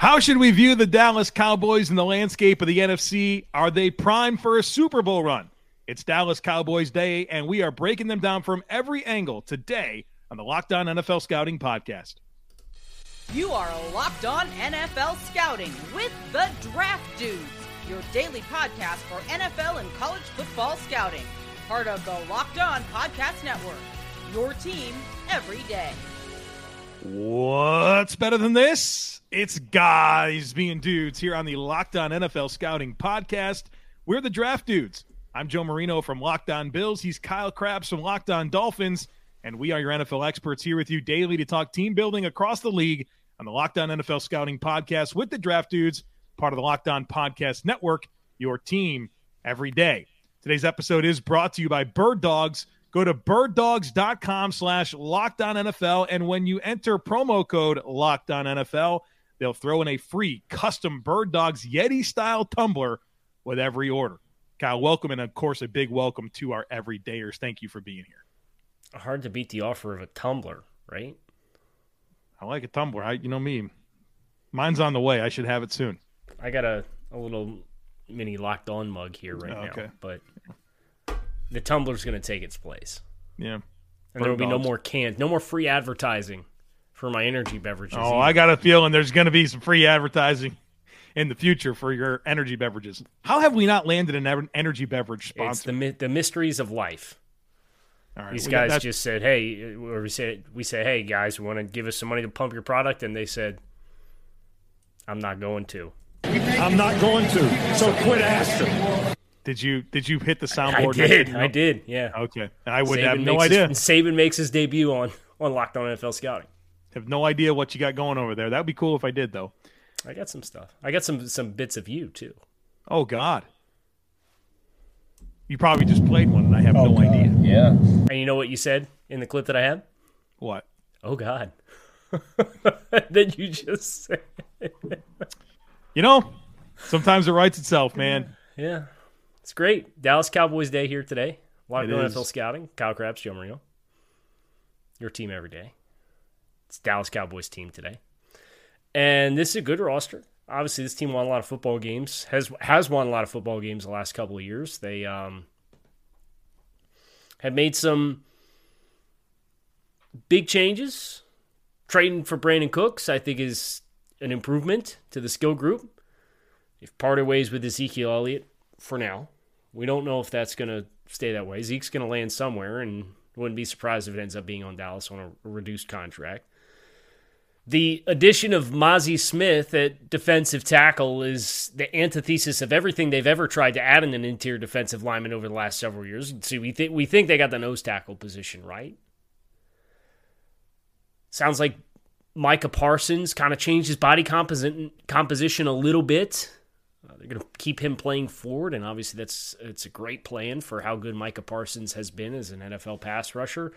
How should we view the Dallas Cowboys in the landscape of the NFC? Are they primed for a Super Bowl run? It's Dallas Cowboys Day, and we are breaking them down from every angle today on the Locked On NFL Scouting Podcast. You are Locked On NFL Scouting with the Draft Dudes, your daily podcast for NFL and college football scouting. Part of the Locked On Podcast Network. Your team every day. What's better than this? It's guys being dudes here on the Locked On NFL Scouting Podcast. We're the Draft Dudes. I'm Joe Marino from Locked On Bills. He's Kyle Crabbs from Locked On Dolphins. And we are your NFL experts here with you daily to talk team building across the league on the Locked On NFL Scouting Podcast with the Draft Dudes, part of the Locked On Podcast Network, your team every day. Today's episode is brought to you by Bird Dogs. Go to birddogs.com slash lockdown NFL, and when you enter promo code lockdown NFL, they'll throw in a free custom Bird Dogs Yeti-style tumbler with every order. Kyle, welcome, and of course, a big welcome to our everydayers. Thank you for being here. Hard to beat the offer of a tumbler, right? I like a tumbler. I, you know me. Mine's on the way. I should have it soon. I got a, a little mini locked on mug here right oh, okay. now, but the tumbler's going to take its place. Yeah. And there will be no more cans, no more free advertising for my energy beverages. Oh, either. I got a feeling there's going to be some free advertising in the future for your energy beverages. How have we not landed an energy beverage sponsor? It's the the mysteries of life. These guys just said, "Hey," or we said, "We say, hey guys, we want to give us some money to pump your product," and they said, "I'm not going to." I'm not going to. So quit asking. Did you did you hit the soundboard? I did. I did. Yeah. Okay. I would Saban have no idea. His, Saban makes his debut on on Locked On NFL Scouting. Have no idea what you got going over there. That'd be cool if I did though. I got some stuff. I got some some bits of you too. Oh God. You probably just played one and I have oh, no God. idea. Yeah. And you know what you said in the clip that I had? What? Oh God. then you just said. you know, sometimes it writes itself, man. Yeah. It's great. Dallas Cowboys Day here today. A lot of NFL scouting. Kyle Crabbs, Joe Marino. Your team every day. Dallas Cowboys team today. And this is a good roster. Obviously, this team won a lot of football games. Has has won a lot of football games the last couple of years. They um, have made some big changes. Trading for Brandin Cooks, I think, is an improvement to the skill group. They've parted ways with Ezekiel Elliott for now. We don't know if that's going to stay that way. Zeke's going to land somewhere, and wouldn't be surprised if it ends up being on Dallas on a reduced contract. The addition of Mazi Smith at defensive tackle is the antithesis of everything they've ever tried to add in an interior defensive lineman over the last several years. See, we think we think they got the nose tackle position right. Sounds like Micah Parsons kind of changed his body composi- composition a little bit uh, they're going to keep him playing forward, and obviously that's it's a great plan for how good Micah Parsons has been as an NFL pass rusher.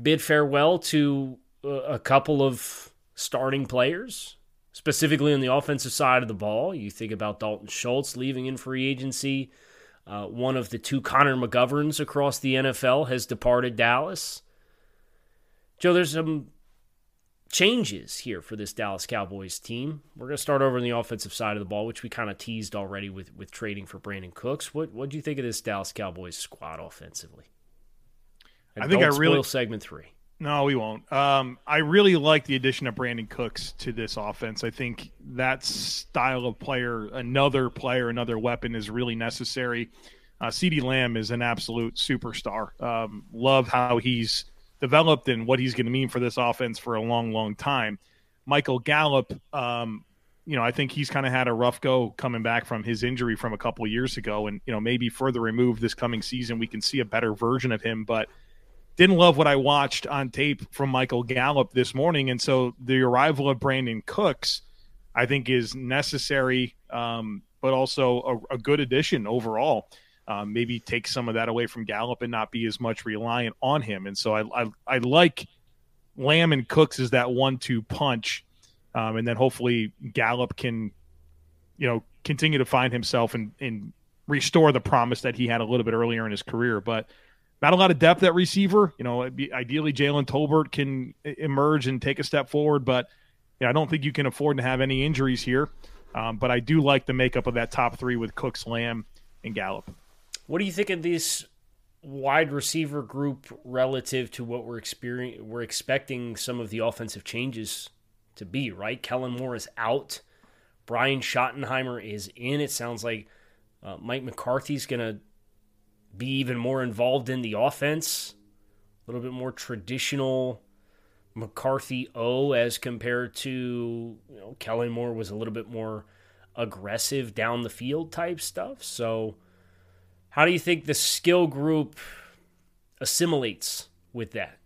Bid farewell to a couple of starting players, specifically on the offensive side of the ball. You think about Dalton Schultz leaving in free agency. Uh, one of the two Connor McGoverns across the NFL has departed Dallas. Joe, there's some changes here for this Dallas Cowboys team. We're going to start over on the offensive side of the ball, which we kind of teased already with with trading for Brandin Cooks. What what do you think of this Dallas Cowboys squad offensively? And I think I really segment three. No, we won't. Um, I really like the addition of Brandin Cooks to this offense. I think that style of player, another player, another weapon, is really necessary. Uh, CeeDee Lamb is an absolute superstar. Um, love how he's developed and what he's going to mean for this offense for a long, long time. Michael Gallup, um, you know, I think he's kind of had a rough go coming back from his injury from a couple years ago, and you know, maybe further removed this coming season, we can see a better version of him. But didn't love what I watched on tape from Michael Gallup this morning, and so the arrival of Brandin Cooks, I think, is necessary, um, but also a, a good addition overall um, maybe take some of that away from Gallup and not be as much reliant on him. And so I I, I like Lamb and Cooks as that one-two punch, um, and then hopefully Gallup can, you know, continue to find himself and and restore the promise that he had a little bit earlier in his career. But not a lot of depth at receiver. You know, ideally Jalen Tolbert can emerge and take a step forward, but yeah, I don't think you can afford to have any injuries here. Um, but I do like the makeup of that top three with Cooks, Lamb, and Gallup. What do you think of this wide receiver group relative to what we're experiencing? We're expecting some of the offensive changes to be right. Kellen Moore is out. Brian Schottenheimer is in. It sounds like uh, Mike McCarthy's going to be even more involved in the offense, a little bit more traditional McCarthy O as compared to you know Kellen Moore was a little bit more aggressive down the field type stuff. So, how do you think the skill group assimilates with that?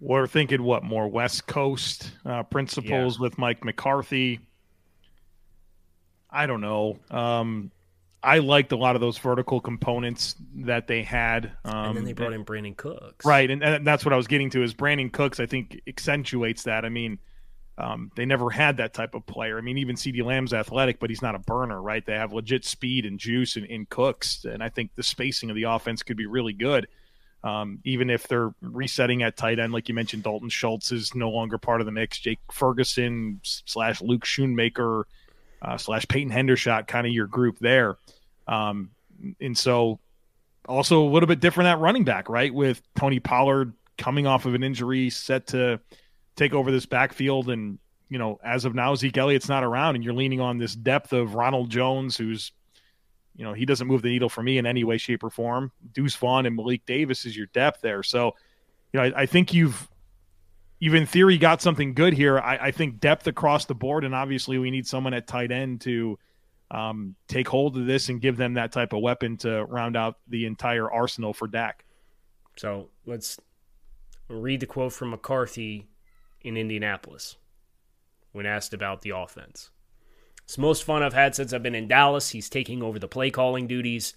We're thinking what more West Coast uh, principles yeah. with Mike McCarthy. I don't know. Um, I liked a lot of those vertical components that they had. Um, and then they um, brought in Brandin Cooks. Right. And, and, that's what I was getting to is Brandin Cooks, I think, accentuates that. I mean, um, they never had that type of player. I mean, even CeeDee Lamb's athletic, but he's not a burner, right? They have legit speed and juice in, in Cooks. And I think the spacing of the offense could be really good. Um, even if they're resetting at tight end, like you mentioned, Dalton Schultz is no longer part of the mix. Jake Ferguson slash Luke Schoonmaker – uh, slash Peyton Hendershot, kind of your group there. Um, and so also a little bit different at running back, right? With Tony Pollard coming off of an injury, set to take over this backfield. And, you know, as of now, Zeke Elliott's not around, and you're leaning on this depth of Ronald Jones, who's, you know, he doesn't move the needle for me in any way, shape, or form. Deuce Vaughn and Malik Davis is your depth there. So, you know, I, I think you've you've in theory got something good here. I, I, think depth across the board, and obviously we need someone at tight end to um, take hold of this and give them that type of weapon to round out the entire arsenal for Dak. So let's read the quote from McCarthy in Indianapolis when asked about the offense. It's most fun I've had since I've been in Dallas. He's taking over the play calling duties.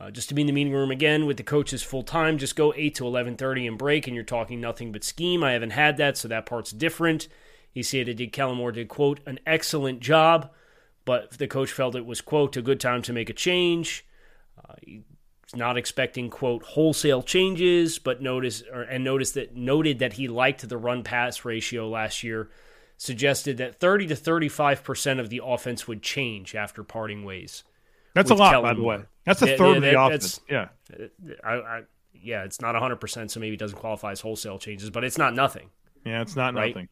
Uh, just to be in the meeting room again with the coaches full time, just go 8 to 11:30 and break, and you're talking nothing but scheme. I haven't had that, so that part's different. He said it did Kellen Moore did quote an excellent job, but the coach felt it was quote a good time to make a change. Uh, he's not expecting quote wholesale changes, but notice or, and noticed that noted that he liked the run pass ratio last year. Suggested that 30 to 35 percent of the offense would change after parting ways. That's a lot, by the way. That's a third yeah, of the offense. Yeah. I, I, yeah, it's not 100%, so maybe it doesn't qualify as wholesale changes, but it's not nothing. Yeah, it's not right? nothing.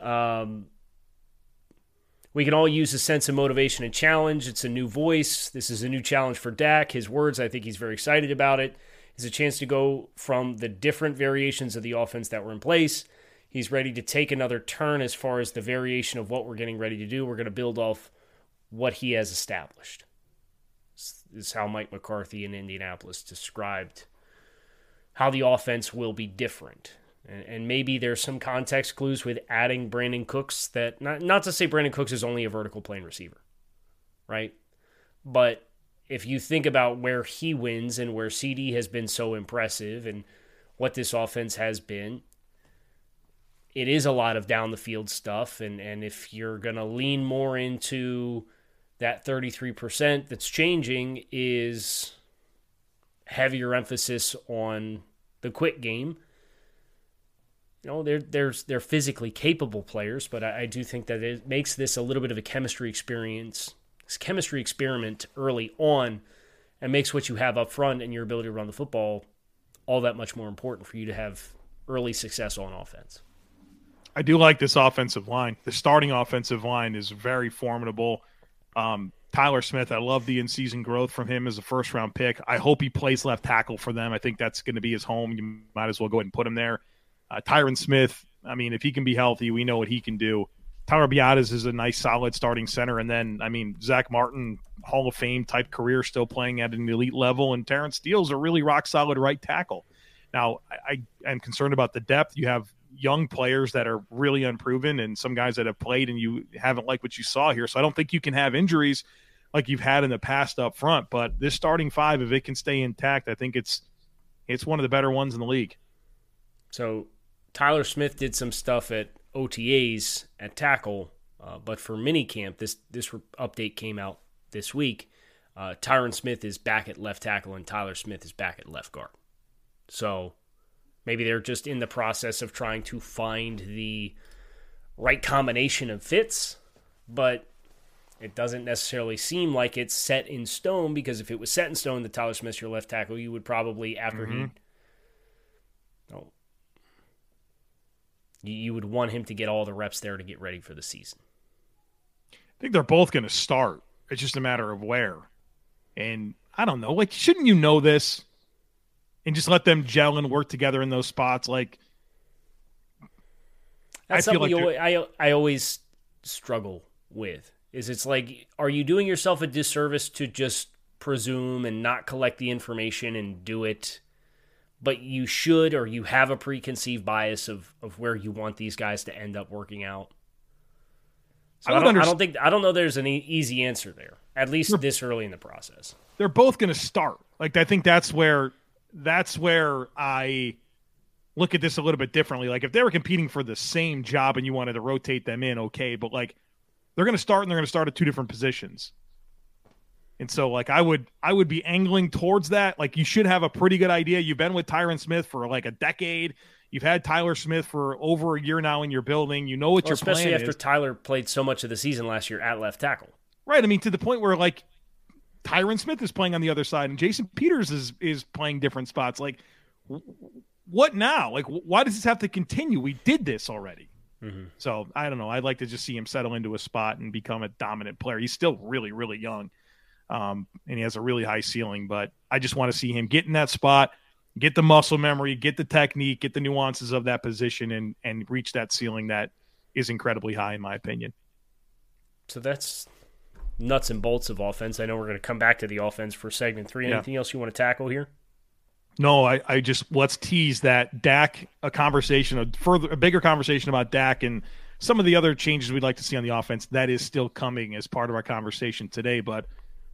Um, we can all use a sense of motivation and challenge. It's a new voice. This is a new challenge for Dak. His words, I think he's very excited about it. It's a chance to go from the different variations of the offense that were in place. He's ready to take another turn as far as the variation of what we're getting ready to do. We're going to build off what he has established is how Mike McCarthy in Indianapolis described how the offense will be different. And, and maybe there's some context clues with adding Brandin Cooks that, not, not to say Brandin Cooks is only a vertical plane receiver, right? But if you think about where he wins and where CeeDee has been so impressive and what this offense has been, it is a lot of down the field stuff. And, and if you're going to lean more into that 33% that's changing is heavier emphasis on the quick game. You know, they're they're they're physically capable players, but I, I do think that it makes this a little bit of a chemistry experience, this chemistry experiment early on, and makes what you have up front and your ability to run the football all that much more important for you to have early success on offense. I do like this offensive line. The starting offensive line is very formidable. Um, Tyler Smith, I love the in season growth from him as a first round pick. I hope he plays left tackle for them. I think that's going to be his home. You might as well go ahead and put him there. Uh, Tyron Smith, I mean, if he can be healthy, we know what he can do. Tyler Biadasz is a nice, solid starting center. And then, I mean, Zach Martin, Hall of Fame type career, still playing at an elite level. And Terence Steele's a really rock solid right tackle. Now, I, I am concerned about the depth. You have young players that are really unproven and some guys that have played and you haven't liked what you saw here. So I don't think you can have injuries like you've had in the past up front. But this starting five, if it can stay intact, I think it's it's one of the better ones in the league. So Tyler Smith did some stuff at OTAs at tackle, uh, but for minicamp, this this update came out this week. Uh, Tyron Smith is back at left tackle and Tyler Smith is back at left guard. So Maybe they're just in the process of trying to find the right combination of fits, but it doesn't necessarily seem like it's set in stone because if it was set in stone that Tyler Smith's your left tackle, you would probably after Mm-hmm. he oh, you, you would want him to get all the reps there to get ready for the season. I think they're both going to start. It's just a matter of where. And I don't know. Like, shouldn't you know this? And just let them gel and work together in those spots. Like, That's I feel something like I I always struggle with. Is it's like, are you doing yourself a disservice to just presume and not collect the information and do it? But you should, or you have a preconceived bias of of where you want these guys to end up working out. So I I don't don't, I don't think I don't know. There's an e- easy answer there, at least this early in the process. they're both going to start. Like, I think that's where that's where I look at this a little bit differently. Like, if they were competing for the same job and you wanted to rotate them in, okay. But like, they're going to start and they're going to start at two different positions. And so, like, I would I would be angling towards that. Like, you should have a pretty good idea. You've been with Tyron Smith for like a decade. You've had Tyler Smith for over a year now in your building. You know what Well, your especially after is. Tyler played so much of the season last year at left tackle. Right. I mean, to the point where like Tyron Smith is playing on the other side and Jason Peters is is playing different spots. Like, what now? Like, why does this have to continue? We did this already. So I don't know. I'd like to just see him settle into a spot and become a dominant player. He's still really, really young, um, and he has a really high ceiling. But I just want to see him get in that spot, get the muscle memory, get the technique, get the nuances of that position, and and reach that ceiling that is incredibly high, in my opinion. So that's nuts and bolts of offense. I know we're going to come back to the offense for segment three. Yeah. Anything else you want to tackle here? No, I, I just let's tease that Dak a conversation, a further a bigger conversation about Dak and some of the other changes we'd like to see on the offense. That is still coming as part of our conversation today. But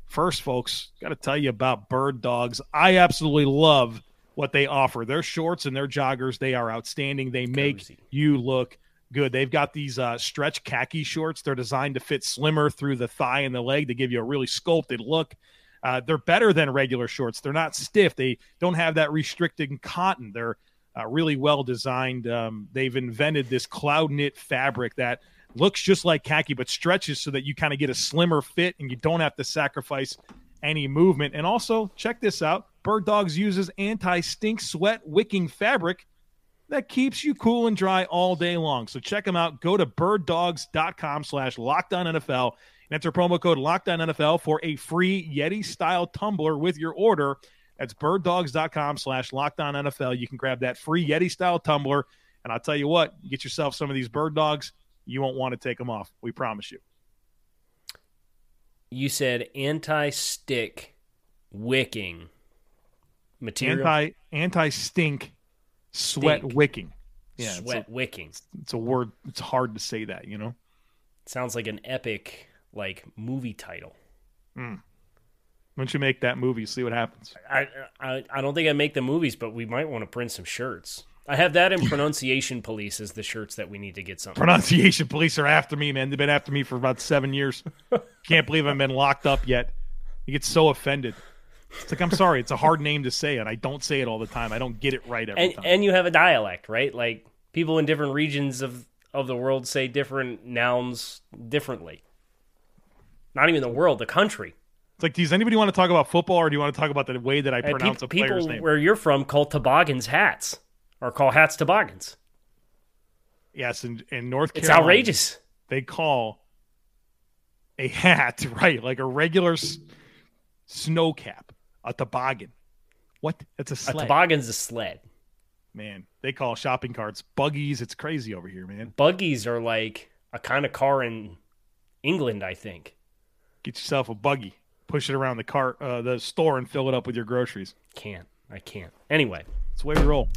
first, folks, got to tell you about Bird Dogs. I absolutely love what they offer. Their shorts and their joggers, they are outstanding. They make Cozy. you look good. They've got these uh, stretch khaki shorts. They're designed to fit slimmer through the thigh and the leg to give you a really sculpted look. Uh, they're better than regular shorts. They're not stiff. They don't have that restricting cotton. They're uh, really well designed. Um, they've invented this cloud knit fabric that looks just like khaki but stretches so that you kind of get a slimmer fit and you don't have to sacrifice any movement. And also, check this out Bird Dogs uses anti stink sweat wicking fabric that keeps you cool and dry all day long. So check them out. Go to birddogs.com slash lockdown NFL and enter promo code lockdown NFL for a free Yeti style tumbler with your order. That's birddogs.com slash lockdown NFL. You can grab that free Yeti style tumbler. And I'll tell you what, get yourself some of these bird dogs. You won't want to take them off. We promise you. You said anti-stick wicking material. Anti anti stink sweat wicking. Yeah, it's a- sweat wicking. it's a word. It's hard to say that, you know. Sounds like an epic like movie title. Hmm. Why don't you make that movie? See what happens. I, I I don't think I make the movies, but we might want to print some shirts. I have that in pronunciation police as the shirts that we need to get something. Pronunciation police are after me, man. They've been after me for about seven years. Can't believe I've been locked up yet. You get so offended. It's like I'm sorry. It's a hard name to say, and I don't say it all the time. I don't get it right every and time. and you have a dialect, right? Like people in different regions of of the world say different nouns differently. Not even the world, the country. it's like, does anybody want to talk about football, or do you want to talk about the way that I And pronounce peop- a player's people name? where you're from call toboggans hats or call hats toboggans. yes, in, in North Carolina, It's outrageous. They call a hat right, like a regular s- snow cap, a toboggan. What? That's a A toboggan's a sled. man, they call shopping carts buggies. It's crazy over here, man. Buggies are like a kind of car in England, I think. Get yourself a buggy, push it around the cart, uh, the store, and fill it up with your groceries. Can't. I can't. Anyway. That's the way we roll.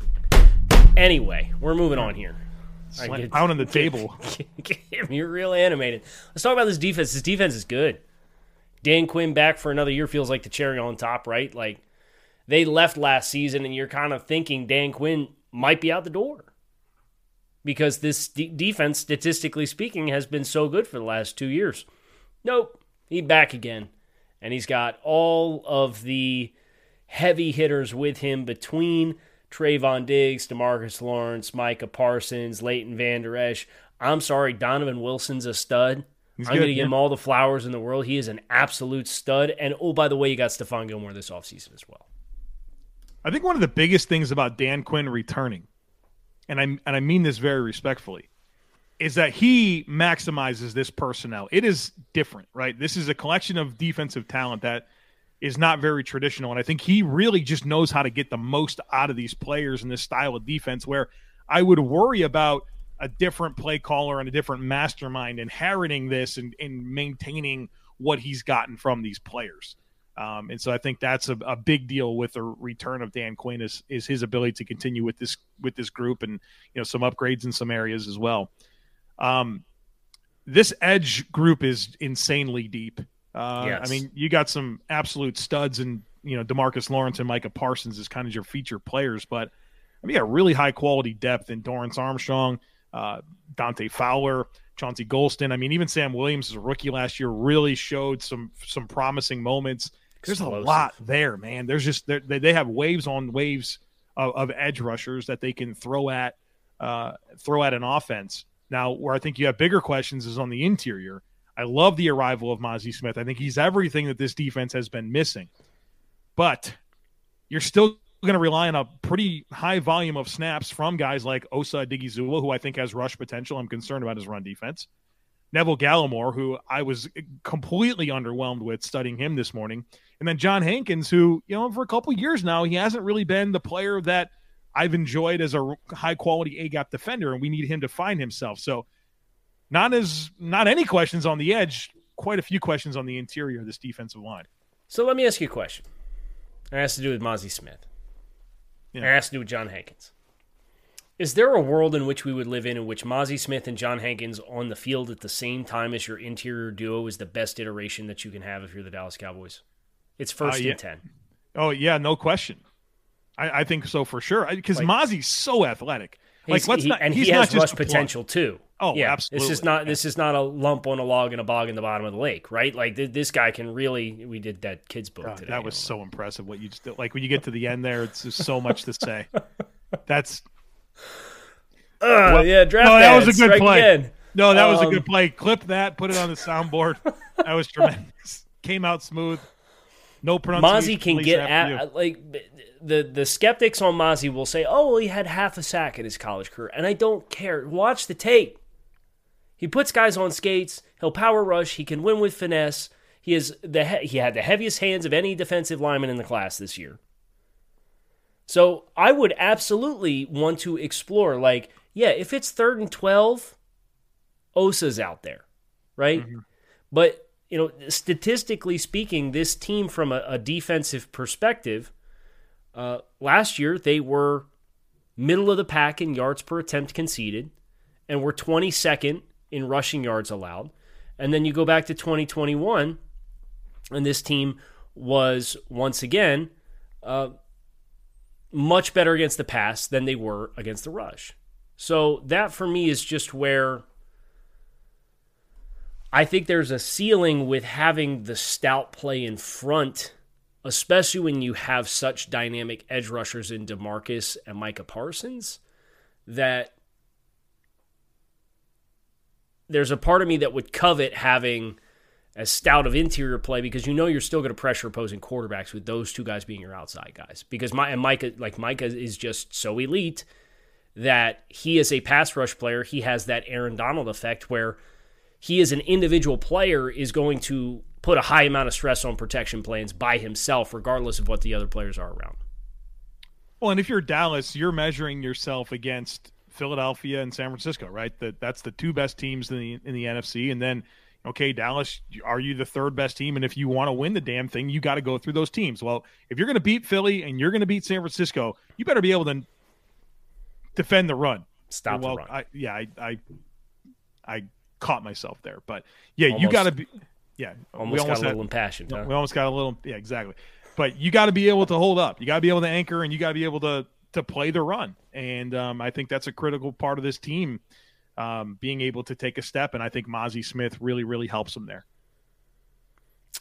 Anyway, we're moving on here. Slam get- pound on the table. You're real animated. Let's talk about this defense. This defense is good. Dan Quinn back for another year feels like the cherry on top, right? Like they left last season, and you're kind of thinking Dan Quinn might be out the door because this de- defense, statistically speaking, has been so good for the last two years. Nope, he's back again, and he's got all of the heavy hitters with him between Trevon Diggs, Demarcus Lawrence, Micah Parsons, Leighton Vander Esch. I'm sorry, Donovan Wilson's a stud. He's I'm going to give him all the flowers in the world. He is an absolute stud. And oh, by the way, you got Stephon Gilmore this offseason as well. I think one of the biggest things about Dan Quinn returning, and I and I mean this very respectfully, is that he maximizes this personnel. It is different, right? This is a collection of defensive talent that is not very traditional, and I think he really just knows how to get the most out of these players in this style of defense. Where I would worry about a different play caller and a different mastermind inheriting this and, and maintaining what he's gotten from these players. Um, and so I think that's a, a big deal with the return of Dan Quinn is, is his ability to continue with this with this group and you know some upgrades in some areas as well. Um, this edge group is insanely deep. Uh, Yes. I mean, you got some absolute studs and you know Demarcus Lawrence and Micah Parsons is kind of your feature players, but I mean, got really high quality depth in Dorance Armstrong, uh, Dante Fowler, Chauncey Golston. I mean, even Sam Williams, as a rookie last year, really showed some some promising moments. There's a lot there, man. There's just they they have waves on waves of, of edge rushers that they can throw at uh, throw at an offense. Now, where I think you have bigger questions is on the interior. I love the arrival of Mazi Smith. I think he's everything that this defense has been missing. But you're still going to rely on a pretty high volume of snaps from guys like Osa Odighizuwa, who I think has rush potential. I'm concerned about his run defense. Neville Gallimore, who I was completely underwhelmed with studying him this morning. And then John Hankins, who, you know, for a couple years now, he hasn't really been the player that I've enjoyed as a high quality A gap defender, and we need him to find himself. So, not as not any questions on the edge, quite a few questions on the interior of this defensive line. So let me ask you a question. It has to do with Mazi Smith. Yeah. It has to do with John Hankins. Is there a world in which we would live in in which Mazi Smith and John Hankins on the field at the same time as your interior duo is the best iteration that you can have if you're the Dallas Cowboys? It's first Uh, yeah. and ten. Oh yeah, no question. I, I think so for sure. Because Like- Mazi's so athletic. Like let's he- not, and he's he not has just rush a plug. potential too. Oh, yeah, absolutely. This is not this is not a lump on a log and a bog in the bottom of the lake, right? Like th- this guy can really. We did that kids book God, today. that was so impressive. What you just did. like when you get to the end there, it's just so much to say. That's Uh, yeah, draft. no, that was a good play. again. no, that was a Um, good play. Clip that, put it on the soundboard. that was tremendous. Came out smooth. No pronunciation. Mazi can get at uh, like the the skeptics on Mazi will say, "Oh, well, he had half a sack in his college career," and I don't care. Watch the tape. He puts guys on skates. He'll power rush. He can win with finesse. He is the he- he had the heaviest hands of any defensive lineman in the class this year. So I would absolutely want to explore, like, yeah, if it's third and twelve, Osa's out there, right? Mm-hmm. But you know, statistically speaking, this team from a, a defensive perspective, uh, last year they were middle of the pack in yards per attempt conceded, and were 22nd in rushing yards allowed. And then you go back to 2021, and this team was once again uh, much better against the pass than they were against the rush. So that for me is just where I think there's a ceiling with having the stout play in front, especially when you have such dynamic edge rushers in Demarcus and Micah Parsons, that there's a part of me that would covet having as stout of interior play because you know you're still going to pressure opposing quarterbacks with those two guys being your outside guys. Because my and Micah like Micah is just so elite that he is a pass rush player. He has that Aaron Donald effect where he as an individual player is going to put a high amount of stress on protection plans by himself, regardless of what the other players are around. Well, and if you're Dallas, you're measuring yourself against Philadelphia and San Francisco, right? That that's the two best teams in the in the NFC, and then okay, Dallas, are you the third best team? And if you want to win the damn thing, you got to go through those teams. Well, if you're going to beat Philly and you're going to beat San Francisco, you better be able to defend the run. Stop well, the run. I, yeah, I, I I caught myself there, but yeah, you got to be. Yeah, almost, we got a almost had- little impassioned. Huh? we almost got a little yeah, exactly. But you got to be able to hold up. You got to be able to anchor, and you got to be able to to play the run. And um, I think that's a critical part of this team, um, being able to take a step. And I think Mazi Smith really, really helps them there.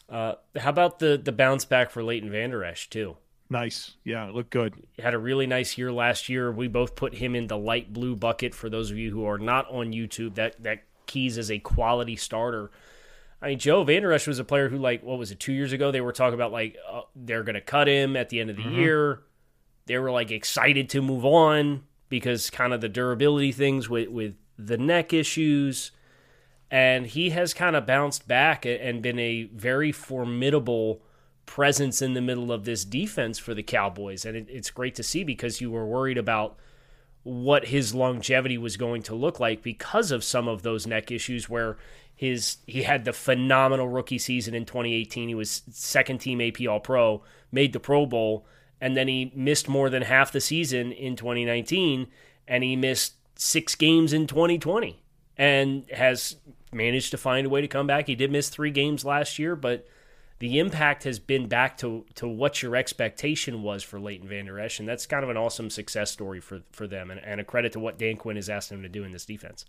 Uh, how about the the bounce back for Leighton Vander Esch too? Nice. Yeah, look good. He had a really nice year last year. We both put him in the light blue bucket. For those of you who are not on YouTube, that that keys as a quality starter. I mean, Joe Vander Esch was a player who, like, what was it, two years ago? They were talking about, like, uh, they're going to cut him at the end of the mm-hmm. year. They were, like, excited to move on because kind of the durability things with, with the neck issues. And he has kind of bounced back and been a very formidable presence in the middle of this defense for the Cowboys. And it, it's great to see because you were worried about what his longevity was going to look like because of some of those neck issues where his he had the phenomenal rookie season in 2018 he was second team AP All Pro made the Pro Bowl and then he missed more than half the season in 2019 and he missed 6 games in 2020 and has managed to find a way to come back. He did miss 3 games last year but the impact has been back to to what your expectation was for Leighton Vander Esch, and that's kind of an awesome success story for for them, and, and a credit to what Dan Quinn has asked him to do in this defense.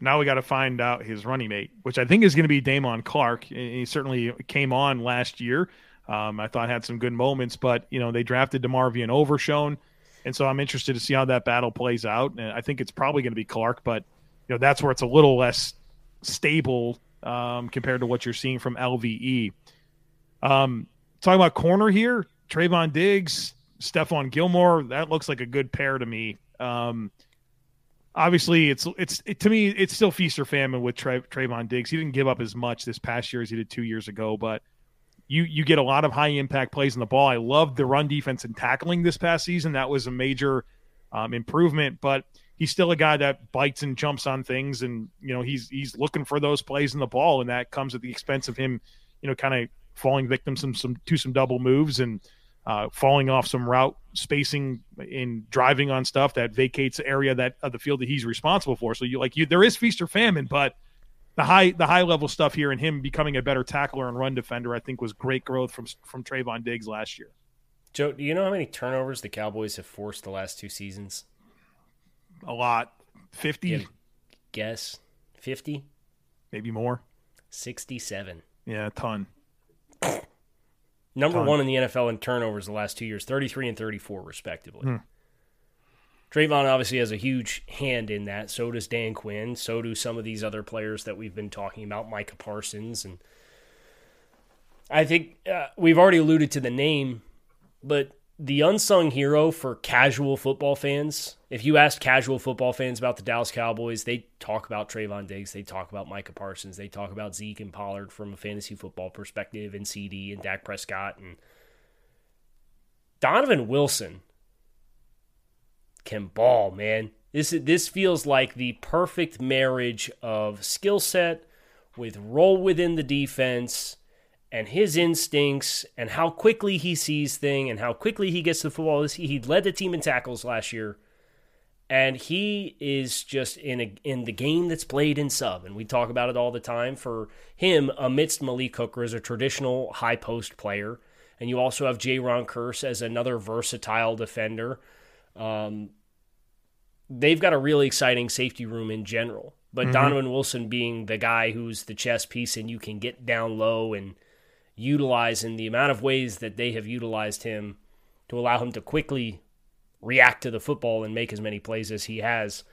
Now we got to find out his running mate, which I think is going to be Damon Clark. He certainly came on last year. Um, I thought had some good moments, but you know they drafted DeMarvion Overshown, and so I'm interested to see how that battle plays out. And I think it's probably going to be Clark, but you know that's where it's a little less stable um, compared to what you're seeing from LVE. Um, talking about corner here, Trevon Diggs, Stephon Gilmore. That looks like a good pair to me. Um, obviously, it's it's it, to me it's still feast or famine with Tra- Trevon Diggs. He didn't give up as much this past year as he did two years ago, but you you get a lot of high impact plays in the ball. I loved the run defense and tackling this past season. That was a major um, improvement, but he's still a guy that bites and jumps on things, and you know he's he's looking for those plays in the ball, and that comes at the expense of him, you know, kind of falling victim some some to some double moves and uh, falling off some route spacing in driving on stuff that vacates the area that of the field that he's responsible for. So you like you there is feast or famine, but the high the high level stuff here and him becoming a better tackler and run defender, I think was great growth from from Trevon Diggs last year. Joe, do you know how many turnovers the Cowboys have forced the last two seasons? A lot. Fifty. Guess. Fifty. Maybe more. Sixty-seven. Yeah, a ton. Number one in the NFL in turnovers the last two years, 33 and 34, respectively. Hmm. Trevon obviously has a huge hand in that. So does Dan Quinn. So do some of these other players that we've been talking about, Micah Parsons. And I think uh, we've already alluded to the name, but the unsung hero for casual football fans. If you ask casual football fans about the Dallas Cowboys, they talk about Trevon Diggs, they talk about Micah Parsons, they talk about Zeke and Pollard from a fantasy football perspective, and CeeDee and Dak Prescott and Donovan Wilson can ball, man. This this feels like the perfect marriage of skill set with role within the defense and his instincts and how quickly he sees thing and how quickly he gets to the football. He led the team in tackles last year, and he is just in a, in the game that's played in sub, and we talk about it all the time. For him, amidst Malik Hooker as a traditional high post player, and you also have Jayron Kearse as another versatile defender. Um, they've got a really exciting safety room in general. But mm-hmm. Donovan Wilson being the guy who's the chess piece and you can get down low and utilize in the amount of ways that they have utilized him to allow him to quickly react to the football and make as many plays as he has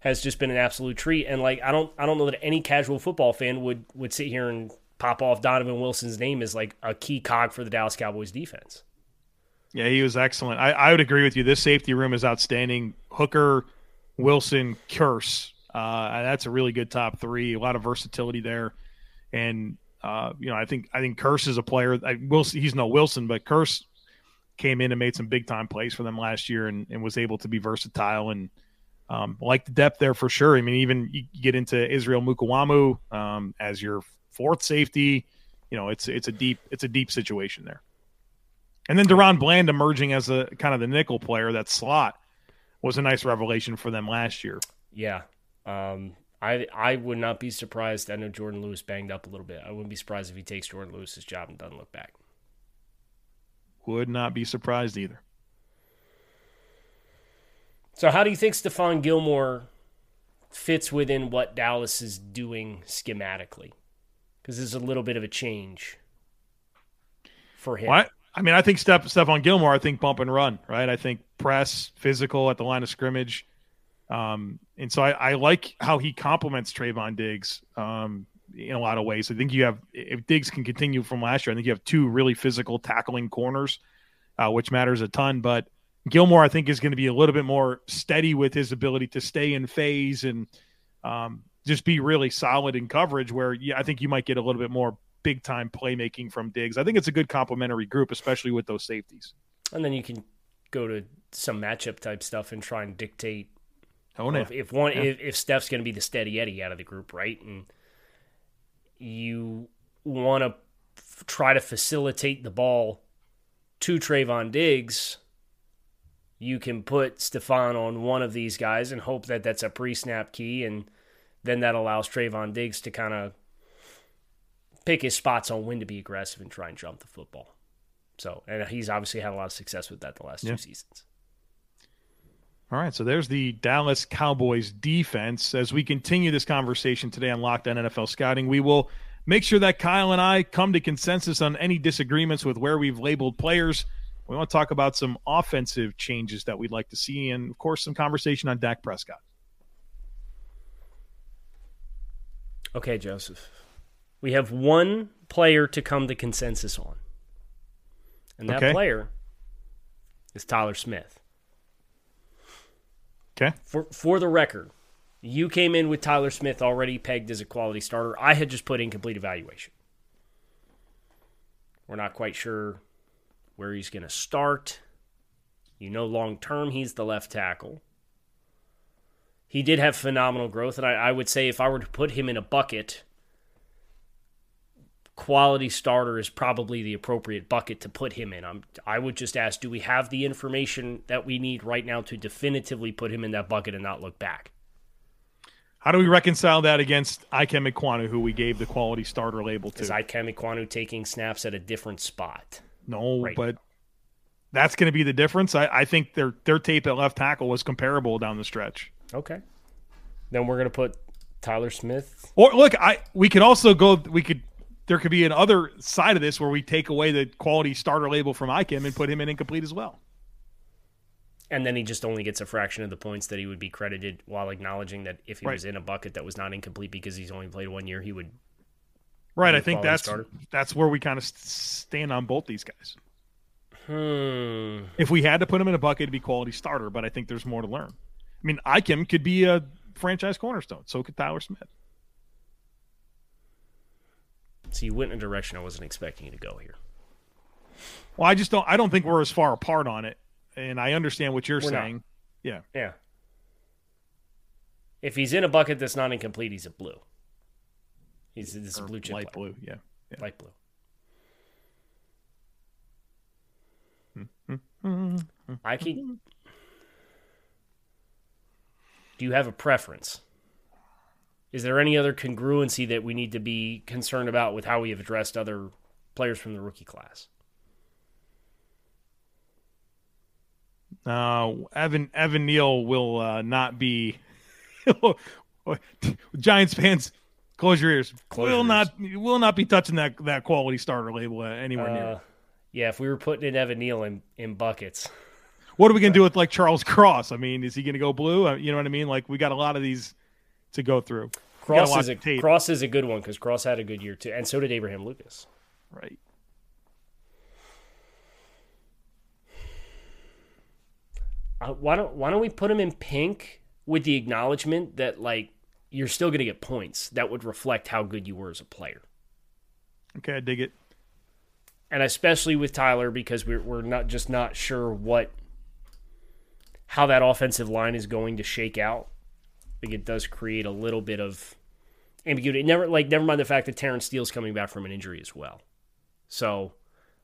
has just been an absolute treat and like I don't I don't know that any casual football fan would would sit here and pop off Donovan Wilson's name as like a key cog for the Dallas Cowboys defense. Yeah, he was excellent. I, I would agree with you. This safety room is outstanding. Hooker, Wilson, Kearse. Uh, that's a really good top three. A lot of versatility there, and uh, you know, I think I think Kearse is a player. I, he's no Wilson, but Kearse came in and made some big time plays for them last year, and, and was able to be versatile and um, like the depth there for sure. I mean, even you get into Israel Mukuamu um, as your fourth safety. You know, it's it's a deep it's a deep situation there. And then DaRon Bland emerging as a kind of the nickel player, that slot was a nice revelation for them last year. Yeah. Um, I I would not be surprised. I know Jourdan Lewis banged up a little bit. I wouldn't be surprised if he takes Jourdan Lewis's job and doesn't look back. Would not be surprised either. So, how do you think Stephon Gilmore fits within what Dallas is doing schematically? Because there's a little bit of a change for him. Well, I mean, I think Steph, Stephon Gilmore, I think bump and run, right? I think press, physical at the line of scrimmage. Um, and so I, I like how he complements Trevon Diggs um, in a lot of ways. I think you have, if Diggs can continue from last year, I think you have two really physical tackling corners, uh, which matters a ton. But Gilmore, I think, is going to be a little bit more steady with his ability to stay in phase and um, just be really solid in coverage. Where yeah, I think you might get a little bit more big time playmaking from Diggs. I think it's a good complementary group, especially with those safeties. And then you can go to some matchup type stuff and try and dictate. Oh, no. if, if one yeah. if, if Steph's going to be the steady Eddie out of the group, right, and you want to f- try to facilitate the ball to Trevon Diggs, you can put Stephon on one of these guys and hope that that's a pre-snap key, and then that allows Trevon Diggs to kind of pick his spots on when to be aggressive and try and jump the football. So, and he's obviously had a lot of success with that the last yeah. two seasons. All right, so there's the Dallas Cowboys defense. As we continue this conversation today on Locked On NFL Scouting, we will make sure that Kyle and I come to consensus on any disagreements with where we've labeled players. We want to talk about some offensive changes that we'd like to see, and of course, some conversation on Dak Prescott. Okay, Joseph. We have one player to come to consensus on. And that okay. player is Tyler Smith. Okay. For for the record, you came in with Tyler Smith already pegged as a quality starter. I had just put incomplete evaluation. We're not quite sure where he's going to start. You know, long term, he's the left tackle. He did have phenomenal growth, and I, I would say if I were to put him in a bucket, quality starter is probably the appropriate bucket to put him in. I'm, I would just ask, do we have the information that we need right now to definitively put him in that bucket and not look back? How do we reconcile that against Ikem who we gave the quality starter label to? Is Ikem taking snaps at a different spot? No, right. but that's going to be the difference. I, I think their their tape at left tackle was comparable down the stretch. Okay, then we're going to put Tyler Smith. Or look, I we could also go. We could there could be another side of this where we take away the quality starter label from Ikem and put him in incomplete as well. And then he just only gets a fraction of the points that he would be credited while acknowledging that if he right. was in a bucket that was not incomplete because he's only played one year, he would. Right. I think that's starter. that's where we kind of stand on both these guys. Hmm. If we had to put him in a bucket, it'd be quality starter, but I think there's more to learn. I mean, Ikem could be a franchise cornerstone. So could Tyler Smith. So you went in a direction I wasn't expecting you to go here. Well, I just don't. I don't think we're as far apart on it, and I understand what you're we're saying. Not. Yeah, yeah. If he's in a bucket that's not incomplete, he's a blue. He's this blue chip light blue. Yeah. yeah, light blue. Hmm, hmm, hmm, I can. Do you have a preference? Is there any other congruency that we need to be concerned about with how we have addressed other players from the rookie class? Uh, Evan Evan Neal will uh, not be. Giants fans, close your ears. Close will not will not be touching that that quality starter label anywhere uh, near. Yeah, if we were putting in Evan Neal in in buckets. What are we gonna do with like Charles Cross? I mean, is he gonna go blue? Uh, you know what I mean? Like we got a lot of these to go through. Cross is a Cross is a good one because Cross had a good year too, and so did Abraham Lucas. Right. Uh, why don't Why don't we put him in pink with the acknowledgement that like you're still going to get points that would reflect how good you were as a player. Okay, I dig it. And especially with Tyler because we're we're not just not sure what how that offensive line is going to shake out think it does create a little bit of ambiguity. Never like never mind the fact that Terence Steele's coming back from an injury as well. So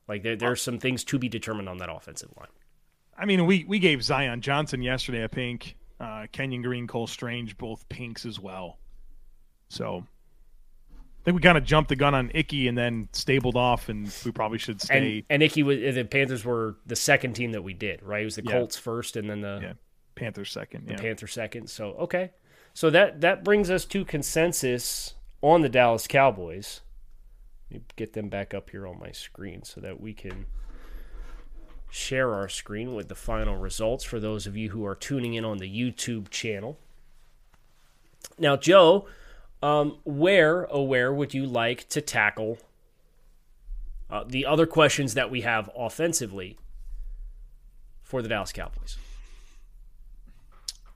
like there there's some things to be determined on that offensive line. I mean, we we gave Zion Johnson yesterday a pink, uh, Kenyon Green, Cole Strange, both pinks as well. So I think we kind of jumped the gun on Ickey and then stabled off, and we probably should stay. And, and Ickey was the Panthers were the second team that we did, right? It was the yeah. Colts first, and then the yeah. Panthers second. The yeah. Panthers second. So okay, so that that brings us to consensus on the Dallas Cowboys. Let me get them back up here on my screen so that we can share our screen with the final results for those of you who are tuning in on the YouTube channel. Now, Joe, um, where, oh, where would you like to tackle uh, the other questions that we have offensively for the Dallas Cowboys?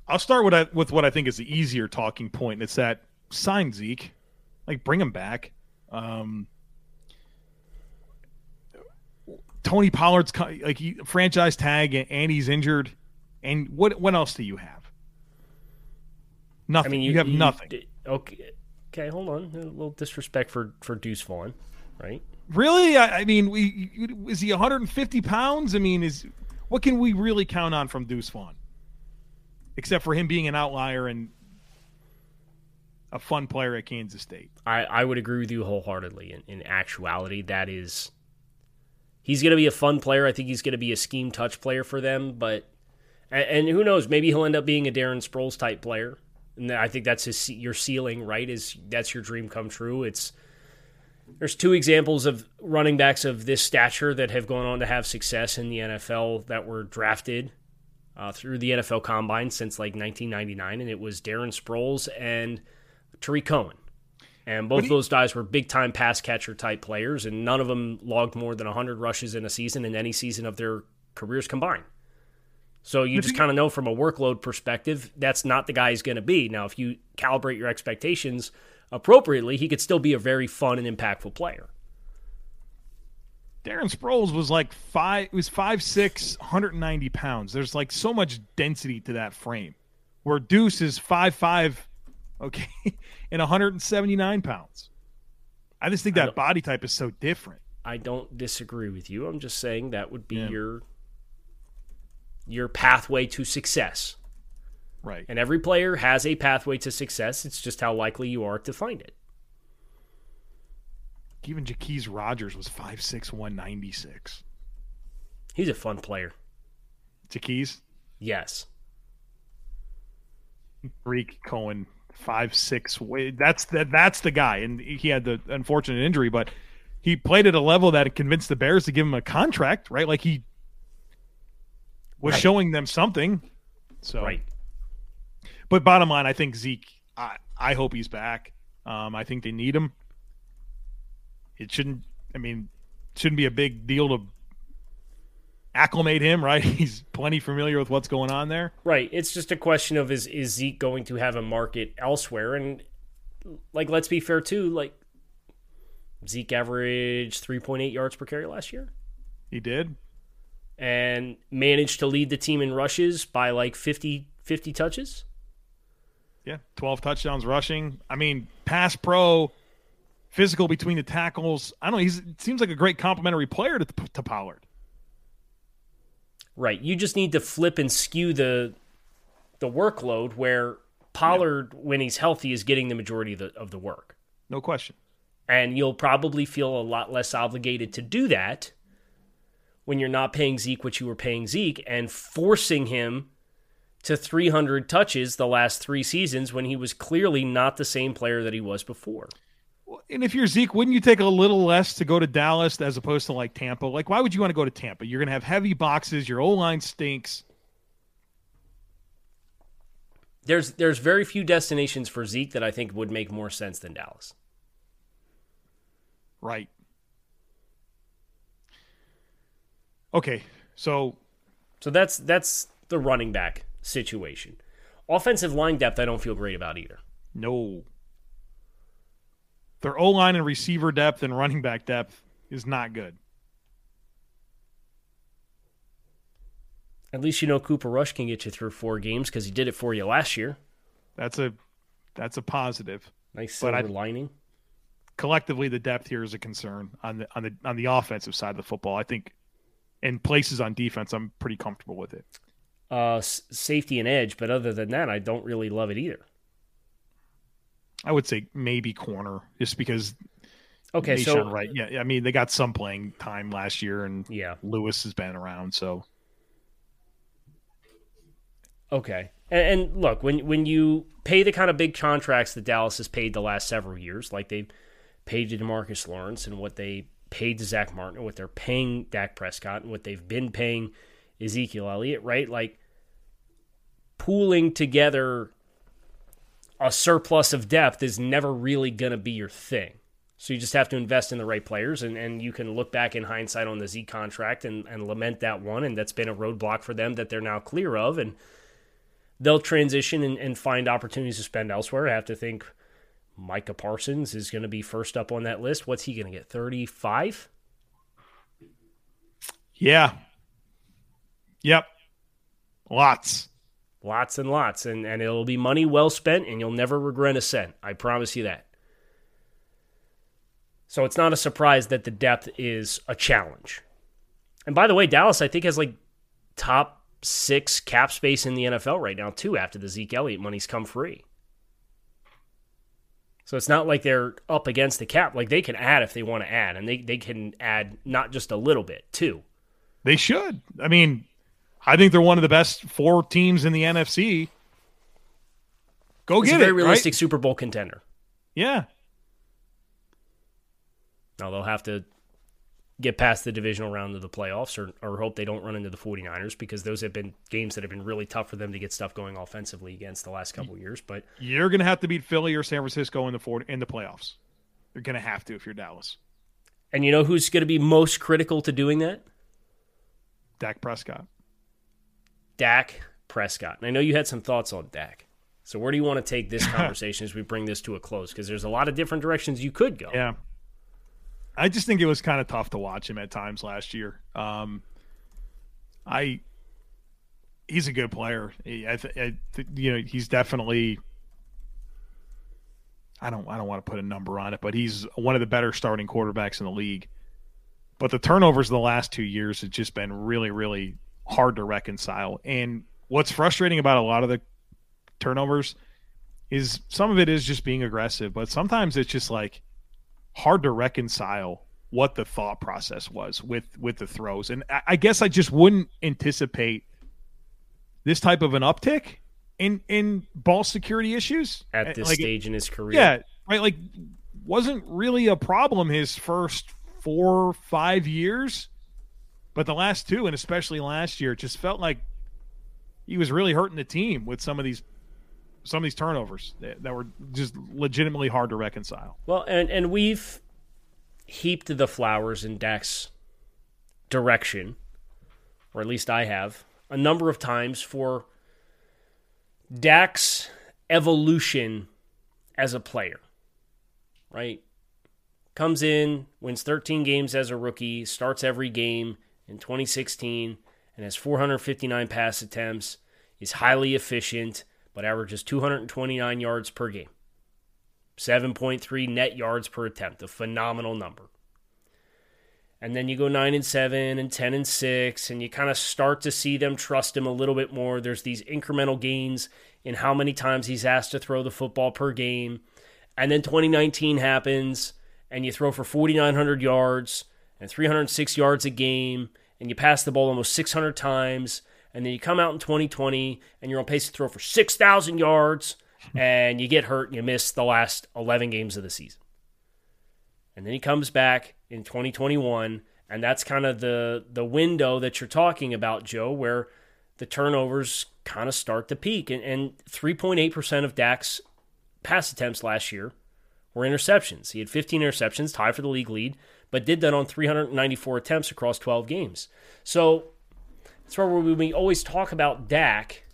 I'll start with, with what I think is the easier talking point, and it's that sign Zeke, like bring him back. Um, Tony Pollard's like he, franchise tag, and he's injured. And what what else do you have? Nothing. I mean, you, you have you, nothing. Okay, okay, hold on. A little disrespect for for Deuce Vaughn, right? Really? I, I mean, we, is he 150 pounds? I mean, is what can we really count on from Deuce Vaughn? Except for him being an outlier and a fun player at Kansas State. I, I would agree with you wholeheartedly. In, in actuality, that is, he's going to be a fun player. I think he's going to be a scheme touch player for them. But and, and, who knows? Maybe he'll end up being a Darren Sproles type player. And I think that's his your ceiling, right? Is that's your dream come true? It's there's two examples of running backs of this stature that have gone on to have success in the NFL that were drafted uh, through the NFL Combine since like 1999, and it was Darren Sproles and Tarik Cohen. And both of those guys were big time pass catcher type players, and none of them logged more than 100 rushes in a season in any season of their careers combined. So you just kind of know from a workload perspective, that's not the guy he's going to be. Now, if you calibrate your expectations appropriately, he could still be a very fun and impactful player. Darren Sproles was like five it was five six, 190 pounds. There's like so much density to that frame. Where Deuce is five five, okay, and 179 pounds. I just think that body type is so different. I don't disagree with you. I'm just saying that would be yeah. your your pathway to success. Right. And every player has a pathway to success. It's just how likely you are to find it. Even Jacquizz Rodgers was 5'6", 196. He's a fun player. Jacquizz? Yes. Tarik Cohen, five six. That's the, that's the guy, and he had the unfortunate injury, but he played at a level that convinced the Bears to give him a contract, right? Like he was right. showing them something. So right. But bottom line, I think Zeke. I, I hope he's back. Um, I think they need him. It shouldn't. I mean, shouldn't be a big deal to acclimate him, right? He's plenty familiar with what's going on there. Right. It's just a question of is is Zeke going to have a market elsewhere? And like, let's be fair too. Like, Zeke averaged three point eight yards per carry last year. He did, and managed to lead the team in rushes by like 50, 50 touches. Yeah, 12 touchdowns rushing. I mean, pass pro, physical between the tackles. I don't know. He seems like a great complementary player to, to Pollard. Right. You just need to flip and skew the the workload where Pollard, yeah. when he's healthy, is getting the majority of the, of the work. No question. And you'll probably feel a lot less obligated to do that when you're not paying Zeke what you were paying Zeke and forcing him to 300 touches the last three seasons when he was clearly not the same player that he was before. And if you're Zeke, wouldn't you take a little less to go to Dallas as opposed to like Tampa? Like, why would you want to go to Tampa? You're going to have heavy boxes. Your O line stinks. There's there's very few destinations for Zeke that I think would make more sense than Dallas. Right. Okay, so so that's that's the running back situation. Offensive line depth, I don't feel great about either. No. Their O line and receiver depth and running back depth is not good. At least you know Cooper Rush can get you through four games because he did it for you last year. That's a that's a positive. Nice silver but I, lining. Collectively, the depth here is a concern on the on the on the offensive side of the football. I think in places on defense, I'm pretty comfortable with it uh, safety and edge, but other than that, I don't really love it either. I would say maybe corner, just because. Okay, so right, yeah, I mean they got some playing time last year, and yeah, Lewis has been around, so. Okay, and, and look when when you pay the kind of big contracts that Dallas has paid the last several years, like they paid to Demarcus Lawrence and what they paid to Zach Martin, what they're paying Dak Prescott, and what they've been paying Ezekiel Elliott, right? Like pooling together a surplus of depth is never really going to be your thing. So you just have to invest in the right players, and, and you can look back in hindsight on the Z contract and, and lament that one, and that's been a roadblock for them that they're now clear of, and they'll transition and, and find opportunities to spend elsewhere. I have to think Micah Parsons is going to be first up on that list. What's he going to get? 35? Yeah. Yep. Lots. Lots and lots. And, and it'll be money well spent, and you'll never regret a cent. I promise you that. So it's not a surprise that the depth is a challenge. And by the way, Dallas, I think, has like top six cap space in the NFL right now, too, after the Zeke Elliott money's come free. So it's not like they're up against the cap. Like they can add if they want to add, and they, they can add not just a little bit, too. They should. I mean, I think they're one of the best four teams in the NFC. Go it's get a very it. realistic right? Super Bowl contender. Yeah. Now they'll have to get past the divisional round of the playoffs or, or hope they don't run into the 49ers because those have been games that have been really tough for them to get stuff going offensively against the last couple years. But you're going to have to beat Philly or San Francisco in the four, in the playoffs. You're going to have to if you're Dallas. And you know who's going to be most critical to doing that? Dak Prescott. Dak Prescott. And I know you had some thoughts on Dak. So where do you want to take this conversation as we bring this to a close? Because there's a lot of different directions you could go. Yeah. I just think it was kind of tough to watch him at times last year. Um, I he's a good player. I, th- I th- you know, he's definitely. I don't. I don't want to put a number on it, but he's one of the better starting quarterbacks in the league. But the turnovers in the last two years have just been really, really hard to reconcile. And what's frustrating about a lot of the turnovers is some of it is just being aggressive, but sometimes it's just like hard to reconcile what the thought process was with with the throws. And I, I guess I just wouldn't anticipate this type of an uptick in in ball security issues At this like, stage in his career. Yeah, right. Like, wasn't really a problem his first four five years, but the last two, and especially last year, just felt like he was really hurting the team with some of these some of these turnovers that, that were just legitimately hard to reconcile. Well, and and we've heaped the flowers in Dak's direction, or at least I have, a number of times for Dak's evolution as a player. Right? Comes in, wins 13 games as a rookie, starts every game in 2016, and has 459 pass attempts, is highly efficient, but averages 229 yards per game. 7.3 net yards per attempt, a phenomenal number. And then you go 9 and 7 and 10 and 6 and you kind of start to see them trust him a little bit more. There's these incremental gains in how many times he's asked to throw the football per game. And then 2019 happens and you throw for 4900 yards and 306 yards a game and you pass the ball almost 600 times and then you come out in 2020 and you're on pace to throw for 6,000 yards and you get hurt and you miss the last 11 games of the season. And then he comes back in 2021 and that's kind of the the window that you're talking about, Joe, where the turnovers kind of start to peak and, and 3.8% of Dak's pass attempts last year were interceptions. He had 15 interceptions, tied for the league lead, but did that on 394 attempts across 12 games. So that's where when we always talk about Dak,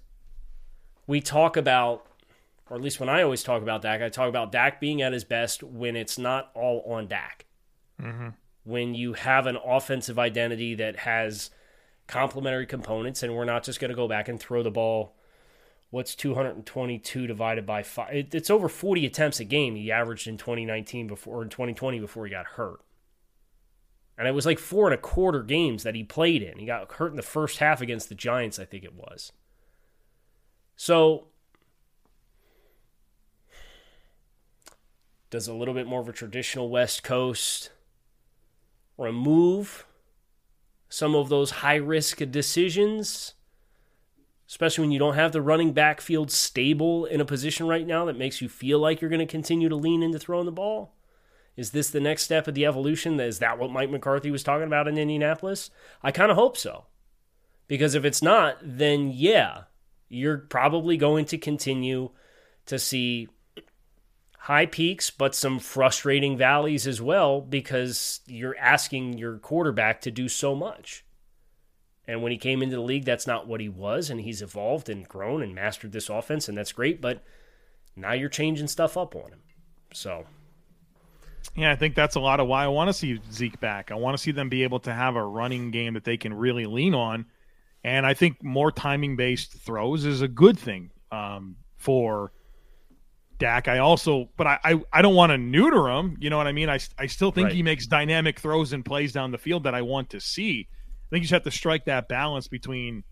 we talk about, or at least when I always talk about Dak, I talk about Dak being at his best when it's not all on Dak. Mm-hmm. When you have an offensive identity that has complementary components, and we're not just going to go back and throw the ball. What's 222 divided by five? It, it's over 40 attempts a game he averaged in 2019 before, or in 2020 before he got hurt. And it was like four and a quarter games that he played in. He got hurt in the first half against the Giants, I think it was. So, does a little bit more of a traditional West Coast remove some of those high risk decisions? Especially when you don't have the running back field stable in a position right now that makes you feel like you're going to continue to lean into throwing the ball? Is this the next step of the evolution? Is that what Mike McCarthy was talking about in Indianapolis? I kind of hope so. Because if it's not, then yeah, you're probably going to continue to see high peaks, but some frustrating valleys as well because you're asking your quarterback to do so much. And when he came into the league, that's not what he was, and he's evolved and grown and mastered this offense, and that's great. But now you're changing stuff up on him. So yeah, I think that's a lot of why I want to see Zeke back. I want to see them be able to have a running game that they can really lean on. And I think more timing based throws is a good thing um, for Dak. I also, but I, I, I don't want to neuter him. You know what I mean? I, I still think right. he makes dynamic throws and plays down the field that I want to see. I think you just have to strike that balance between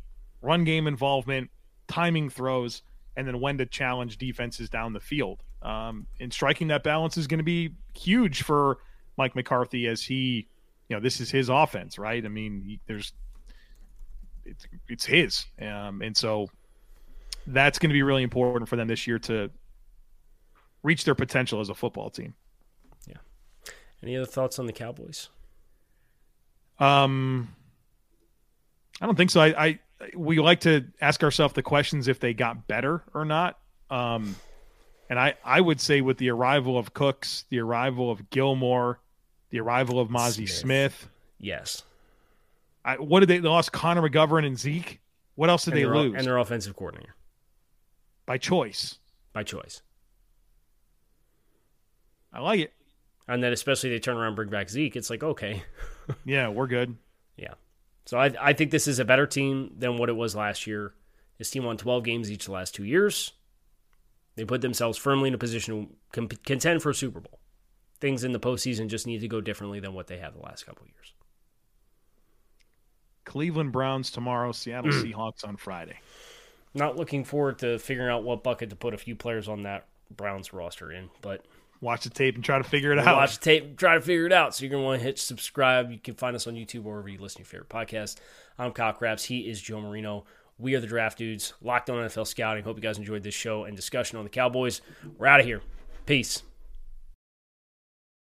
run game involvement, timing throws, and then when to challenge defenses down the field. Um, and striking that balance is going to be huge for Mike McCarthy as he, you know, this is his offense, right? I mean, he, there's it's it's his, um, and so that's going to be really important for them this year to reach their potential as a football team. Yeah. Any other thoughts on the Cowboys? Um, I don't think so. I, I we like to ask ourselves the questions if they got better or not. Um, and I, I would say with the arrival of Cooks, the arrival of Gilmore, the arrival of Mazi Smith. Smith yes. I, what did they, they lost Connor McGovern and Zeke? What else did and they lose? And their offensive coordinator. By choice. By choice. I like it. And then especially they turn around and bring back Zeke. It's like, okay. yeah, we're good. Yeah. So I, I think this is a better team than what it was last year. This team won 12 games each the last two years. They put themselves firmly in a position to contend for a Super Bowl. Things in the postseason just need to go differently than what they have the last couple of years. Cleveland Browns tomorrow, Seattle mm. Seahawks on Friday. Not looking forward to figuring out what bucket to put a few players on that Browns roster in, but watch the tape and try to figure it out. Watch the tape, try to figure it out. So you're gonna want to hit subscribe. You can find us on YouTube or wherever you listen to your favorite podcast. I'm Kyle Crabbs. He is Joe Marino. We are the Draft Dudes, locked on NFL Scouting. Hope you guys enjoyed this show and discussion on the Cowboys. We're out of here. Peace.